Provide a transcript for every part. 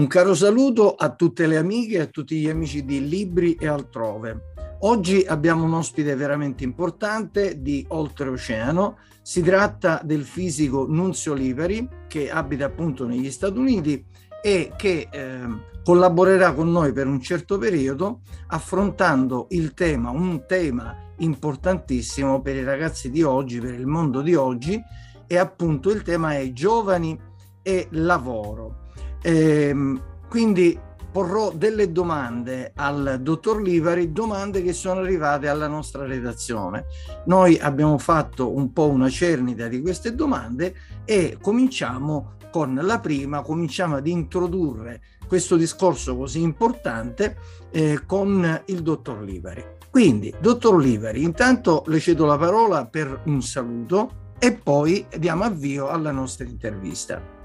Un caro saluto a tutte le amiche e a tutti gli amici di Libri e altrove. Oggi abbiamo un ospite veramente importante di Oltreoceano. Si tratta del fisico Nunzio Liberi che abita appunto negli Stati Uniti e che eh, collaborerà con noi per un certo periodo affrontando il tema, un tema importantissimo per i ragazzi di oggi, per il mondo di oggi e appunto il tema è giovani e lavoro. Ehm, quindi porrò delle domande al dottor Livari, domande che sono arrivate alla nostra redazione. Noi abbiamo fatto un po' una cernita di queste domande e cominciamo con la prima, cominciamo ad introdurre questo discorso così importante eh, con il dottor Livari. Quindi, dottor Livari, intanto le cedo la parola per un saluto e poi diamo avvio alla nostra intervista.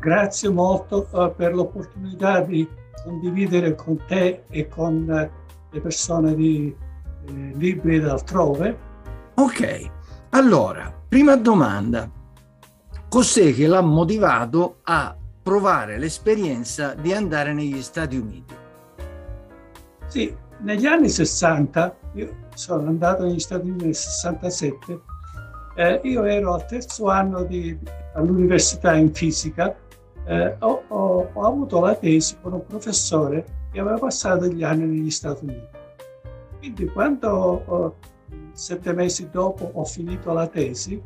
Grazie molto uh, per l'opportunità di condividere con te e con uh, le persone di eh, Libri d'altrove. Ok, allora, prima domanda. Cos'è che l'ha motivato a provare l'esperienza di andare negli Stati Uniti? Sì, negli anni 60, io sono andato negli Stati Uniti nel 67, eh, io ero al terzo anno di, all'università in fisica eh, ho, ho, ho, avuto la tesi con un professore che aveva passato gli anni negli Stati Uniti. Quindi quando oh, sette mesi dopo ho finito la tesi,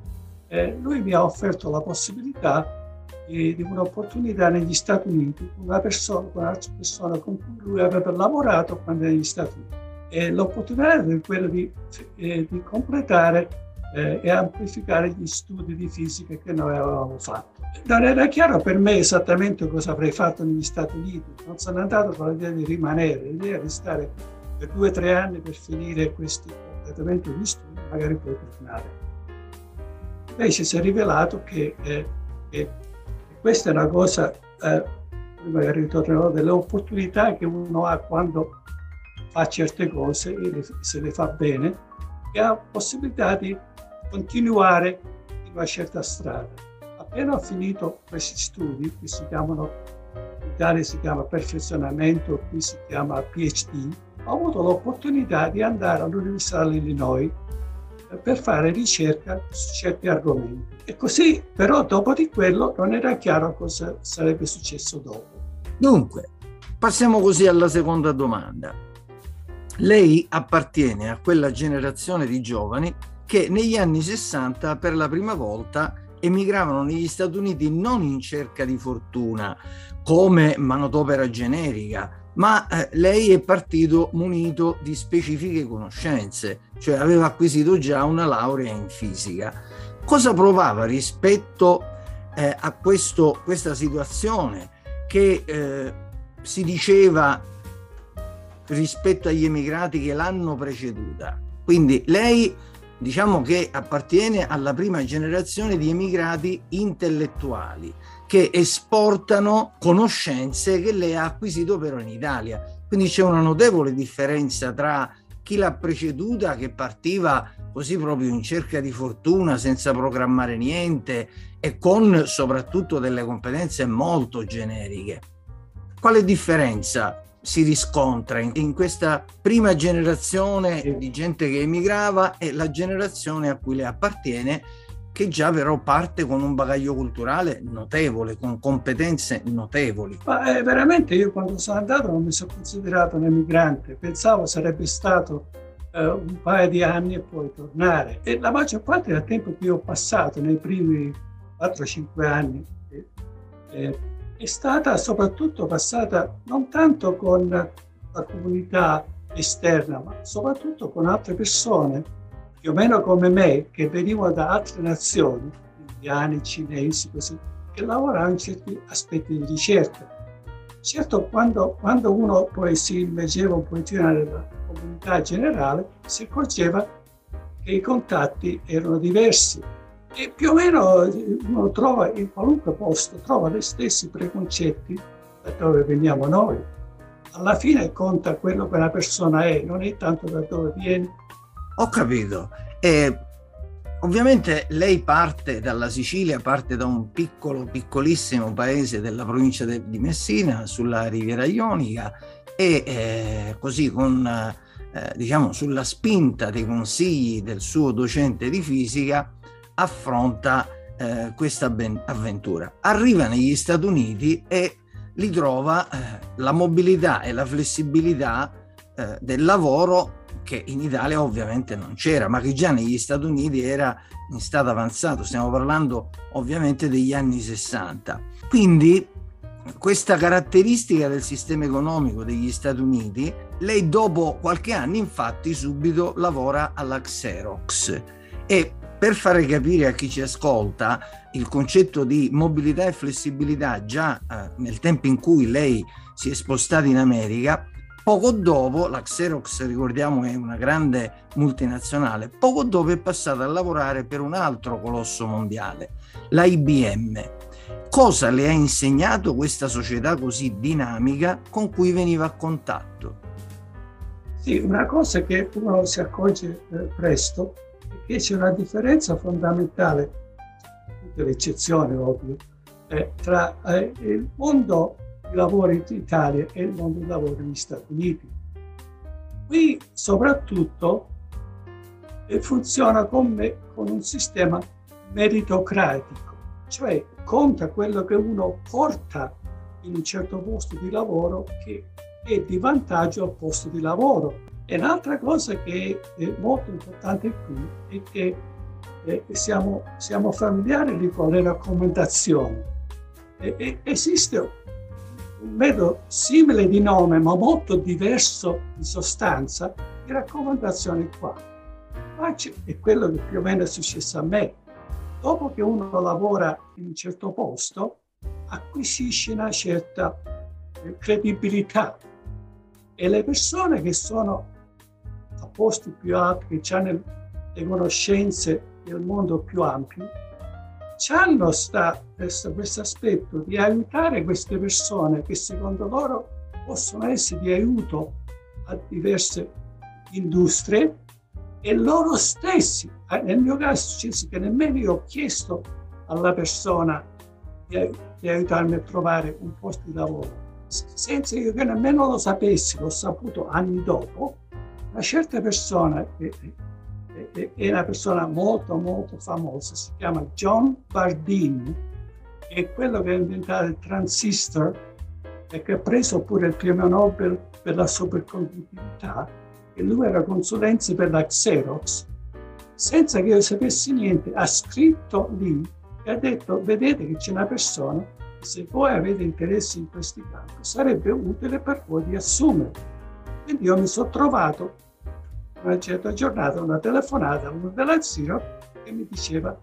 eh, lui mi ha offerto la possibilità di, di, un'opportunità negli Stati Uniti con una persona, con un'altra persona con cui lui aveva lavorato quando era negli Stati Uniti. E l'opportunità era quella di, eh, di completare eh, e amplificare gli studi di fisica che noi avevamo fatto. Non era chiaro per me esattamente cosa avrei fatto negli Stati Uniti, non sono andato con l'idea di rimanere, l'idea di stare per due o tre anni per finire questi completamente gli studi, magari poi tornare. Invece si è rivelato che, eh, che questa è una cosa, eh, magari ritornerò, delle opportunità che uno ha quando fa certe cose e se le fa bene, e ha possibilità di continuare in una certa strada. Appena ho finito questi studi, che si chiamano, in Italia si chiama perfezionamento, qui si chiama PhD, ho avuto l'opportunità di andare all'Università dell'Illinois per fare ricerca su certi argomenti. E così, però, dopo di quello non era chiaro cosa sarebbe successo dopo. Dunque, passiamo così alla seconda domanda. Lei appartiene a quella generazione di giovani che negli anni 60 per la prima volta emigravano negli Stati Uniti non in cerca di fortuna come manodopera generica, ma eh, lei è partito munito di specifiche conoscenze, cioè aveva acquisito già una laurea in fisica. Cosa provava rispetto eh, a questo, questa situazione che eh, si diceva rispetto agli emigrati che l'hanno preceduta? Quindi lei diciamo che appartiene alla prima generazione di emigrati intellettuali che esportano conoscenze che lei ha acquisito però in Italia. Quindi c'è una notevole differenza tra chi l'ha preceduta che partiva così proprio in cerca di fortuna senza programmare niente e con soprattutto delle competenze molto generiche. Quale differenza si riscontra in, in, questa prima generazione di gente che emigrava e la generazione a cui le appartiene che già però parte con un bagaglio culturale notevole, con competenze notevoli. Ma eh, veramente io quando sono andato non mi sono considerato un emigrante, pensavo sarebbe stato eh, un paio di anni e poi tornare. E la maggior parte del tempo che ho passato nei primi 4-5 anni eh, eh è stata soprattutto passata non tanto con la comunità esterna, ma soprattutto con altre persone, più o meno come me, che venivano da altre nazioni, indiani, cinesi, così, che lavoravano in certi aspetti di ricerca. Certo, quando, quando uno poi si immergeva un pochettino nella comunità generale, si accorgeva che i contatti erano diversi e più o meno uno trova in qualunque posto, trova gli stessi preconcetti da dove veniamo noi. Alla fine conta quello che una persona è, non è tanto da dove viene. Ho capito. E Ovviamente lei parte dalla Sicilia, parte da un piccolo, piccolissimo paese della provincia de, di Messina sulla riviera Ionica e eh, così con, eh, diciamo, sulla spinta dei consigli del suo docente di fisica affronta eh, questa avventura. Arriva negli Stati Uniti e li trova eh, la mobilità e la flessibilità eh, del lavoro che in Italia ovviamente non c'era, ma che già negli Stati Uniti era in stato avanzato. Stiamo parlando ovviamente degli anni 60. Quindi questa caratteristica del sistema economico degli Stati Uniti, lei dopo qualche anno infatti subito lavora alla Xerox e per fare capire a chi ci ascolta il concetto di mobilità e flessibilità già eh, nel tempo in cui lei si è spostata in America, poco dopo, la Xerox ricordiamo è una grande multinazionale, poco dopo è passata a lavorare per un altro colosso mondiale, la IBM. Cosa le ha insegnato questa società così dinamica con cui veniva a contatto? Sì, una cosa che uno si accorge eh, presto che c'è una differenza fondamentale, tutte le eccezioni ovvio, eh, tra eh, il mondo di lavoro in Italia e il mondo di lavoro negli Stati Uniti. Qui soprattutto eh, funziona come, con un sistema meritocratico, cioè conta quello che uno porta in un certo posto di lavoro che è di vantaggio al posto di lavoro e un'altra cosa che è molto importante qui è che eh, siamo, siamo, familiari con le raccomandazioni. E, e, esiste un metodo simile di nome, ma molto diverso di sostanza, di raccomandazioni qua. Ma è quello che più o meno è successo a me. Dopo che uno lavora in un certo posto, acquisisce una certa eh, credibilità e le persone che sono posti più alti, che hanno le conoscenze del mondo più ampio, hanno questo aspetto di aiutare queste persone che secondo loro possono essere di aiuto a diverse industrie e loro stessi, eh, nel mio caso è successo che nemmeno io ho chiesto alla persona di, di aiutarmi a trovare un posto di lavoro, senza io che nemmeno lo sapessi, l'ho saputo anni dopo, una certa persona, è una persona molto molto famosa, si chiama John Bardeen, è quello che ha inventato il transistor e che ha preso pure il premio Nobel per la superconduttività e lui era consulenza per la Xerox, senza che io sapessi niente, ha scritto lì e ha detto vedete che c'è una persona se voi avete interesse in questi campi sarebbe utile per voi di assumere. Quindi io mi sono trovato una certa giornata una telefonata uno della Zero che mi diceva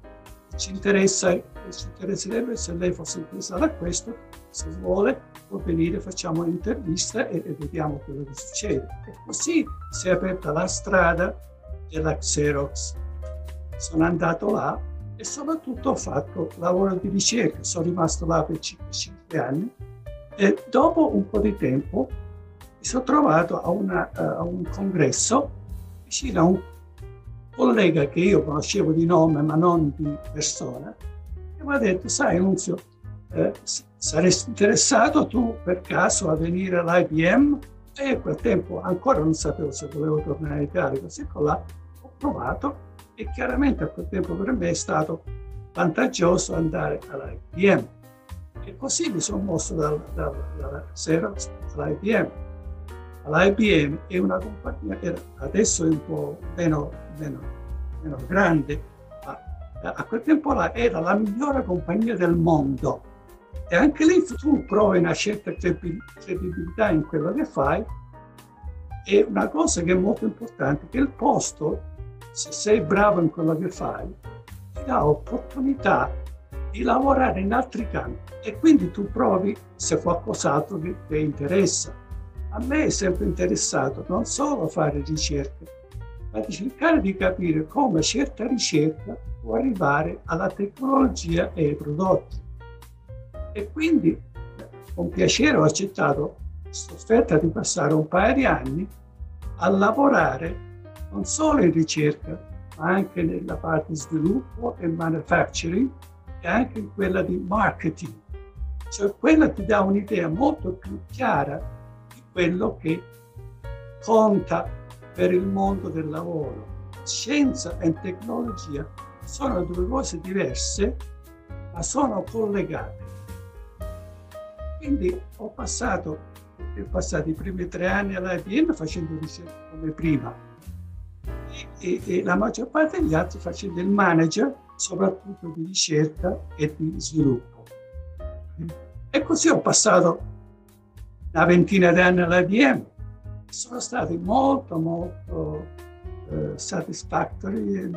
ci interessa, ci interesserebbe se lei fosse interessata a questo, se vuole può venire, facciamo un'intervista e, e vediamo quello che succede. E così si è aperta la strada della Xerox. Sono andato là e soprattutto ho fatto lavoro di ricerca, sono rimasto là per 5 anni e dopo un po' di tempo mi sono trovato a, una, a un congresso vicino a un collega che io conoscevo di nome ma non di persona, che mi ha detto, sai Nunzio, eh, saresti interessato tu per caso a venire all'IBM? E a quel tempo ancora non sapevo se volevo tornare in Italia, così là ho provato e chiaramente a quel tempo per me è stato vantaggioso andare all'IBM. E così mi sono mosso dalla, dalla, dalla Xerox all'IBM l'IBM è una compagnia che adesso è un po' meno, meno, meno grande, ma a quel tempo là era la migliore compagnia del mondo. E anche lì tu provi una certa credibilità in quello che fai. E una cosa che è molto importante, che il posto, se sei bravo in quello che fai, ti dà opportunità di lavorare in altri campi. E quindi tu provi se qualcos'altro ti interessa a me è sempre interessato non solo fare ricerca, ma di cercare di capire come certa ricerca può arrivare alla tecnologia e ai prodotti. E quindi con piacere ho accettato questa offerta di passare un paio di anni a lavorare non solo in ricerca, ma anche nella parte sviluppo e manufacturing e anche in quella di marketing. Cioè quella ti dà un'idea molto più chiara quello che conta per il mondo del lavoro. Scienza e tecnologia sono due cose diverse, ma sono collegate. Quindi ho passato, ho passato i primi tre anni all'IBM facendo ricerca come prima e, e, e la maggior parte degli altri facendo il manager, soprattutto di ricerca e di sviluppo. E così ho passato una ventina di anni all'IBM. Sono stati molto, molto uh, satisfactory e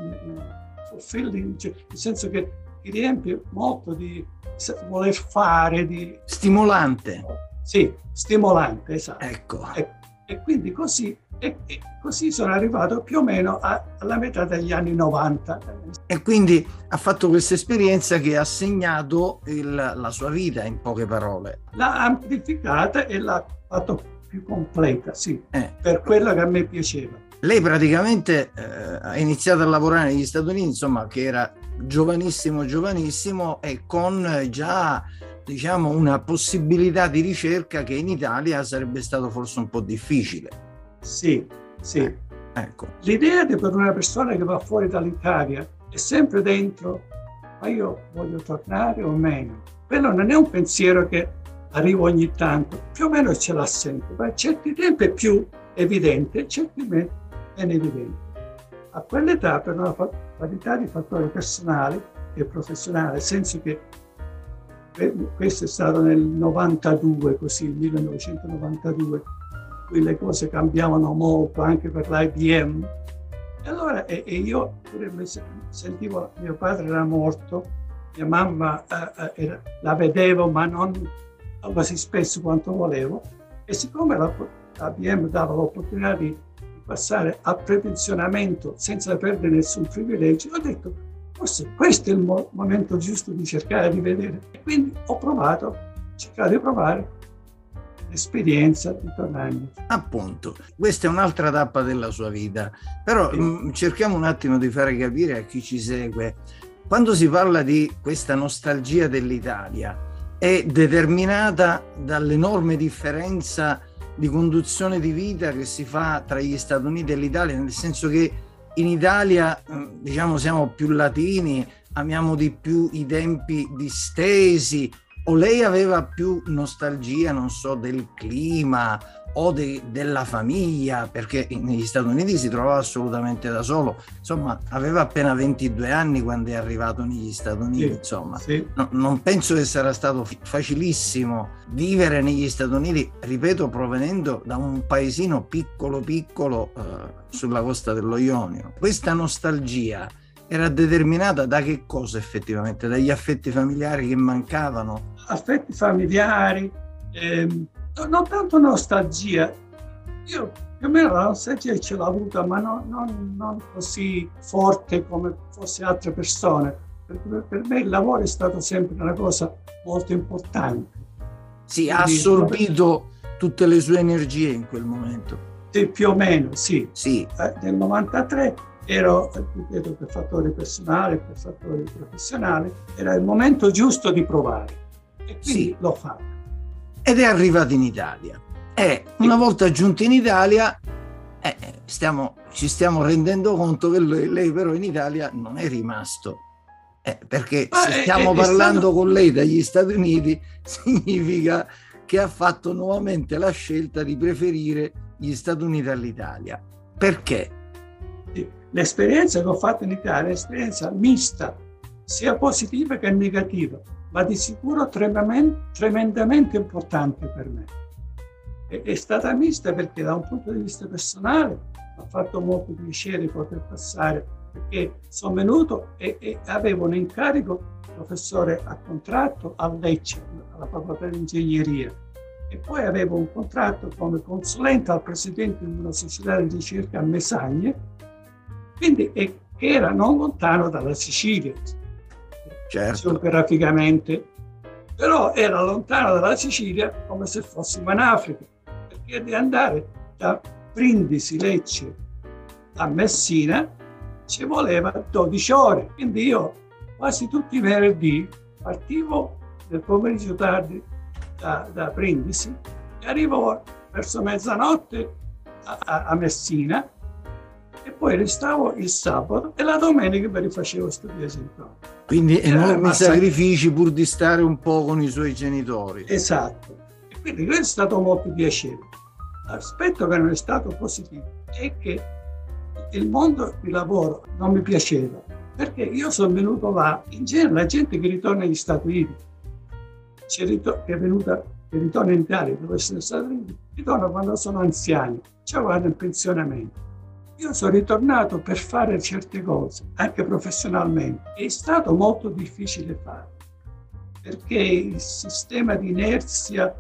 fulfilling, cioè, nel senso che ti riempie molto di voler fare, di... Stimolante. Sì, stimolante, esatto. Ecco. E, e quindi così e, e, così sono arrivato più o meno a, alla metà degli anni 90. E quindi ha fatto questa esperienza che ha segnato il, la sua vita, in poche parole. L'ha amplificata e l'ha fatto più completa, sì, eh. per quello che a me piaceva. Lei praticamente eh, ha iniziato a lavorare negli Stati Uniti, insomma, che era giovanissimo, giovanissimo e con già diciamo una possibilità di ricerca che in Italia sarebbe stato forse un po' difficile. Sì, sì. Eh, ecco. L'idea di per una persona che va fuori dall'Italia è sempre dentro, ma io voglio tornare o meno. Quello non è un pensiero che arriva ogni tanto, più o meno ce l'ha sempre, ma certi tempi è più evidente, certi meno meno evidente. A quell'età, per una qualità di fattori personali e professionali, nel senso che questo è stato nel 92, così, 1992, cui le cose cambiavano molto anche per l'IBM. E allora e, e io sentivo, mio padre era morto, mia mamma eh, eh, era, la vedevo ma non così spesso quanto volevo e siccome la, l'IBM dava l'opportunità di, di passare a prepensionamento senza perdere nessun privilegio, ho detto forse questo è il mo- momento giusto di cercare di vedere. E quindi ho provato, cercato di provare esperienza di tornare. Appunto, questa è un'altra tappa della sua vita, però sì. mh, mm, cerchiamo un attimo di fare capire a chi ci segue, quando si parla di questa nostalgia dell'Italia, è determinata dall'enorme differenza di conduzione di vita che si fa tra gli Stati Uniti e l'Italia, nel senso che in Italia, mm, diciamo, siamo più latini, amiamo di più i tempi distesi, o lei aveva più nostalgia, non so, del clima o de, della famiglia, perché negli Stati Uniti si trovava assolutamente da solo. Insomma, aveva appena 22 anni quando è arrivato negli Stati Uniti. Sì, insomma, sì. No, non penso che sarà stato facilissimo vivere negli Stati Uniti, ripeto, provenendo da un paesino piccolo piccolo eh, sulla costa dello Ionio. Questa nostalgia era determinata da che cosa effettivamente? Dagli affetti familiari che mancavano? Affetti familiari, ehm, non tanto nostalgia. Io più o meno la nostalgia ce l'ho avuta, ma no, non, non, così forte come fosse altre persone. Per, per, me il lavoro è stato sempre una cosa molto importante. Sì, ha assorbito tutte le sue energie in quel momento. Sì, più o meno, sì. sì. Eh, nel 93 ero, ripeto, per fattori personali, per fattori professionali, era il momento giusto di provare. E quindi sì. l'ho fatto. Ed è arrivato in Italia. E una volta giunto in Italia, eh, stiamo, ci stiamo rendendo conto che lei, lei, però in Italia non è rimasto. Eh, perché Ma se stiamo è, parlando è stato... con lei dagli Stati Uniti, significa che ha fatto nuovamente la scelta di preferire gli Stati Uniti all'Italia. Perché? L'esperienza che ho fatto in Italia è un'esperienza mista, sia positiva che negativa, ma di sicuro tremendamente importante per me. È, stata mista perché da un punto di vista personale ha fatto molto piacere poter passare, perché sono venuto e, e avevo un incarico professore a contratto a Lecce, alla facoltà di ingegneria, e poi avevo un contratto come consulente al presidente di una società di ricerca a Mesagne quindi era non lontano dalla Sicilia, certo. geograficamente, però era lontano dalla Sicilia come se fossimo in Africa, perché di andare da Brindisi, Lecce a Messina ci voleva 12 ore. Quindi io quasi tutti i venerdì partivo nel pomeriggio tardi da, da Brindisi e arrivavo verso mezzanotte a, a, Messina e poi restavo il sabato e la domenica mi rifacevo questo viaggio Quindi enormi eh, sacrifici pur di stare un po' con i suoi genitori. Esatto. E quindi questo è stato molto piacevole. L'aspetto che non è stato positivo è che il mondo di lavoro non mi piaceva, perché io sono venuto là, in genere la gente che ritorna negli Stati Uniti, che è venuta, che ritorna in Italia, dove sono Stati Uniti, ritorna quando sono anziani, cioè vanno in pensionamento. Io sono ritornato per fare certe cose, anche professionalmente. È stato molto difficile fare, perché il sistema di inerzia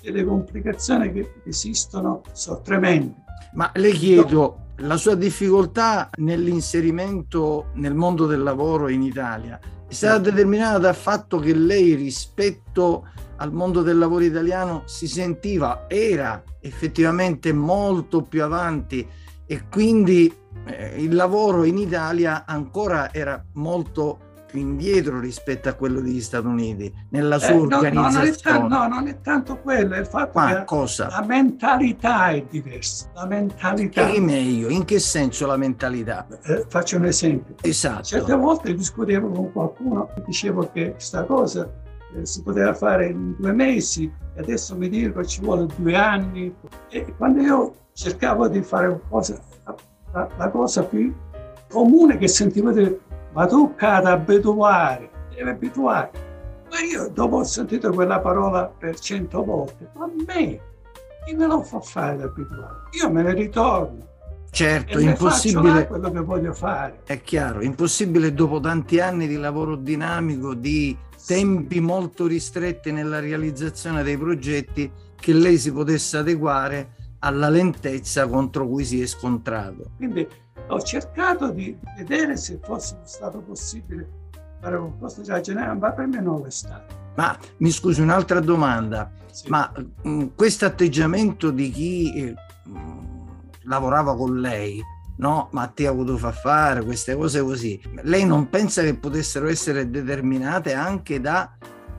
e le complicazioni che esistono sono tremende. Ma le chiedo, la sua difficoltà nell'inserimento nel mondo del lavoro in Italia è stata determinata dal fatto che lei rispetto al mondo del lavoro italiano si sentiva, era effettivamente molto più avanti e quindi eh, il lavoro in Italia ancora era molto più indietro rispetto a quello degli Stati Uniti nella sua eh, no, organizzazione. No non, no, non è tanto quello, è il fatto Ma che cosa? la mentalità è diversa. La mentalità. Che meglio? In che senso la mentalità? Eh, faccio un esempio. Esatto. Certe volte discutevo con qualcuno e dicevo che questa cosa eh, si poteva fare in due mesi e adesso mi dico che ci vuole due anni. E quando io cercavo di fare cosa, la, la cosa più comune che sentivo dire ma tu ad abituare, devi abituare. Ma io dopo ho sentito quella parola per cento volte, ma a me chi me lo fa fare ad abituare? Io me ne ritorno. Certo, è impossibile. quello che voglio fare. È chiaro, impossibile dopo tanti anni di lavoro dinamico, di tempi molto ristretti nella realizzazione dei progetti, che lei si potesse adeguare alla lentezza contro cui si è scontrato. Quindi ho cercato di vedere se fosse stato possibile fare un posto già generale, ma per me non è stato. Ma mi scusi, un'altra domanda, sì. ma questo atteggiamento di chi eh, lavorava con lei, no? Ma ti ha avuto far fare queste cose così, lei non pensa che potessero essere determinate anche da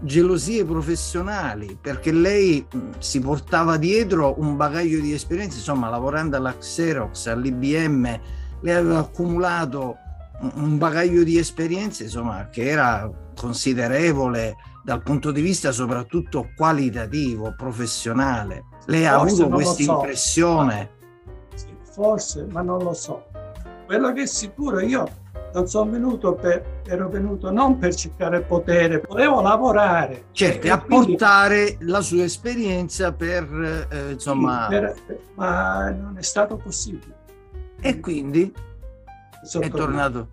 gelosie professionali, perché lei si portava dietro un bagaglio di esperienze, insomma, lavorando alla Xerox, all'IBM, lei aveva accumulato un bagaglio di esperienze insomma, che era considerevole dal punto di vista soprattutto qualitativo, professionale. Lei ha avuto questa so. impressione? Forse, ma non lo so. Quello che è sicuro, io non sono venuto per, ero venuto non per cercare potere, volevo lavorare. Certo, apportare quindi, la sua esperienza per, eh, insomma... Per, ma non è stato possibile. E quindi è tornato.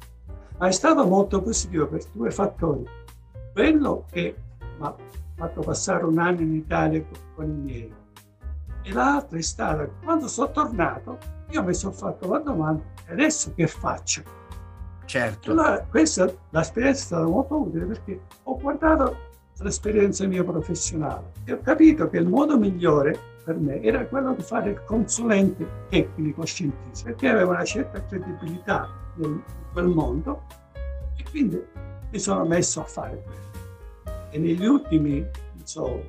Ma è stato molto positivo per due fattori. Quello che mi ha fatto passare un anno in Italia con i miei. E l'altro è stato, quando sono tornato, io mi sono fatto la domanda, adesso che faccio? Certo. Allora, questa, l'esperienza è stata molto utile perché ho guardato l'esperienza mia professionale e ho capito che il modo migliore per me era quello di fare il consulente tecnico scientifico, perché avevo una certa credibilità in quel mondo e quindi mi sono messo a fare quello. E negli ultimi, so,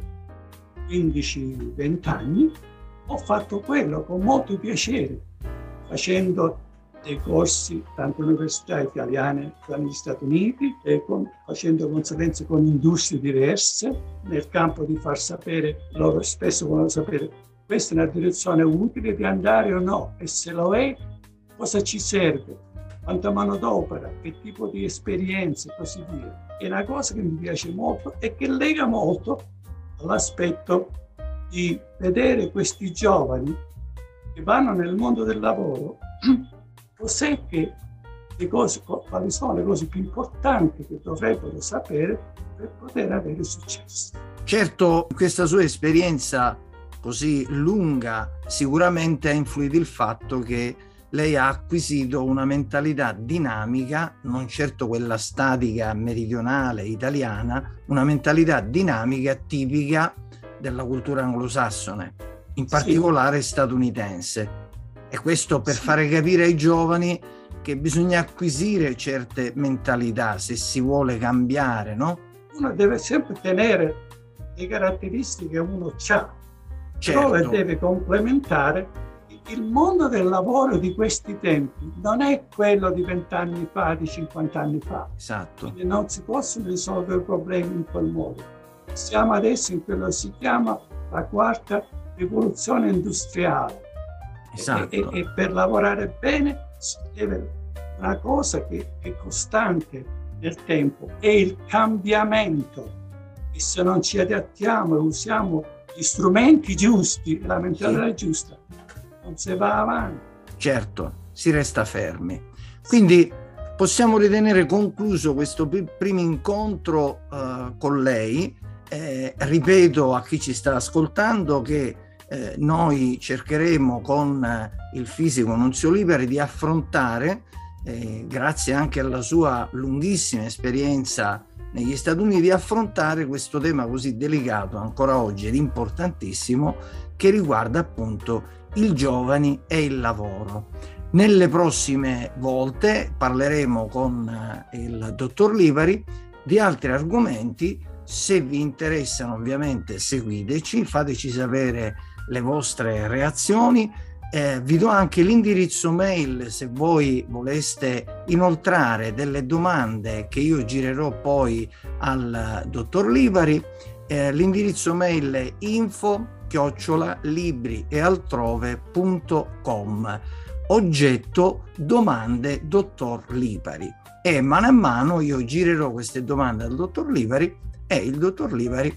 15-20 anni ho fatto quello con molto piacere, facendo dei corsi tanto università italiane quanto negli Stati Uniti, e con, facendo consulenze con industrie diverse nel campo di far sapere, loro spesso vogliono sapere. Questa è una direzione utile di andare o no e se lo è cosa ci serve, quanta manodopera, che tipo di esperienze? E così via. È una cosa che mi piace molto e che lega molto all'aspetto di vedere questi giovani che vanno nel mondo del lavoro cos'è che le cose, quali sono le cose più importanti che dovrebbero sapere per poter avere successo. Certo, questa sua esperienza così lunga sicuramente ha influito il fatto che lei ha acquisito una mentalità dinamica, non certo quella statica meridionale italiana, una mentalità dinamica tipica della cultura anglosassone, in particolare sì. statunitense. E questo per sì. fare capire ai giovani che bisogna acquisire certe mentalità se si vuole cambiare, no? Uno deve sempre tenere le caratteristiche che uno ha, certo. però le deve complementare. Il mondo del lavoro di questi tempi non è quello di vent'anni fa, di 50 anni fa. Esatto. Quindi non si possono risolvere i problemi in quel modo. Siamo adesso in quello che si chiama la quarta rivoluzione industriale. Esatto. E, e, per lavorare bene si deve una cosa che è costante nel tempo, è il cambiamento. E se non ci adattiamo e usiamo gli strumenti giusti, la mentalità sì. giusta, non si va avanti. Certo, si resta fermi. Quindi possiamo ritenere concluso questo primo incontro uh, con lei. Eh, ripeto a chi ci sta ascoltando che eh, noi cercheremo con eh, il fisico Nunzio Liberi di affrontare, eh, grazie anche alla sua lunghissima esperienza negli Stati Uniti, di affrontare questo tema così delicato ancora oggi ed importantissimo che riguarda appunto i giovani e il lavoro. Nelle prossime volte parleremo con eh, il dottor Libari di altri argomenti. Se vi interessano ovviamente seguiteci, fateci sapere le vostre reazioni. Eh, vi do anche l'indirizzo mail se voi voleste inoltrare delle domande che io girerò poi al dottor Livari. Eh, l'indirizzo mail è info chiocciola oggetto domande dottor Lipari e mano a mano io girerò queste domande al dottor Livari e il dottor Livari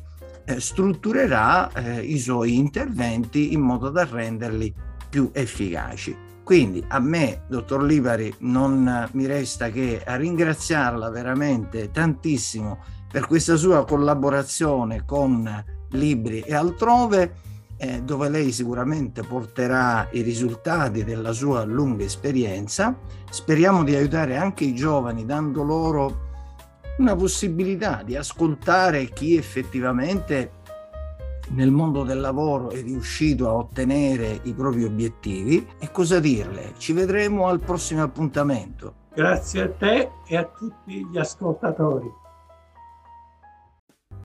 eh, strutturerà eh, i suoi interventi in modo da renderli più efficaci. Quindi a me, dottor Livari, non mi resta che a ringraziarla veramente tantissimo per questa sua collaborazione con Libri e altrove, eh, dove lei sicuramente porterà i risultati della sua lunga esperienza. Speriamo di aiutare anche i giovani dando loro una possibilità di ascoltare chi effettivamente nel mondo del lavoro è riuscito a ottenere i propri obiettivi e cosa dirle? Ci vedremo al prossimo appuntamento. Grazie a te e a tutti gli ascoltatori.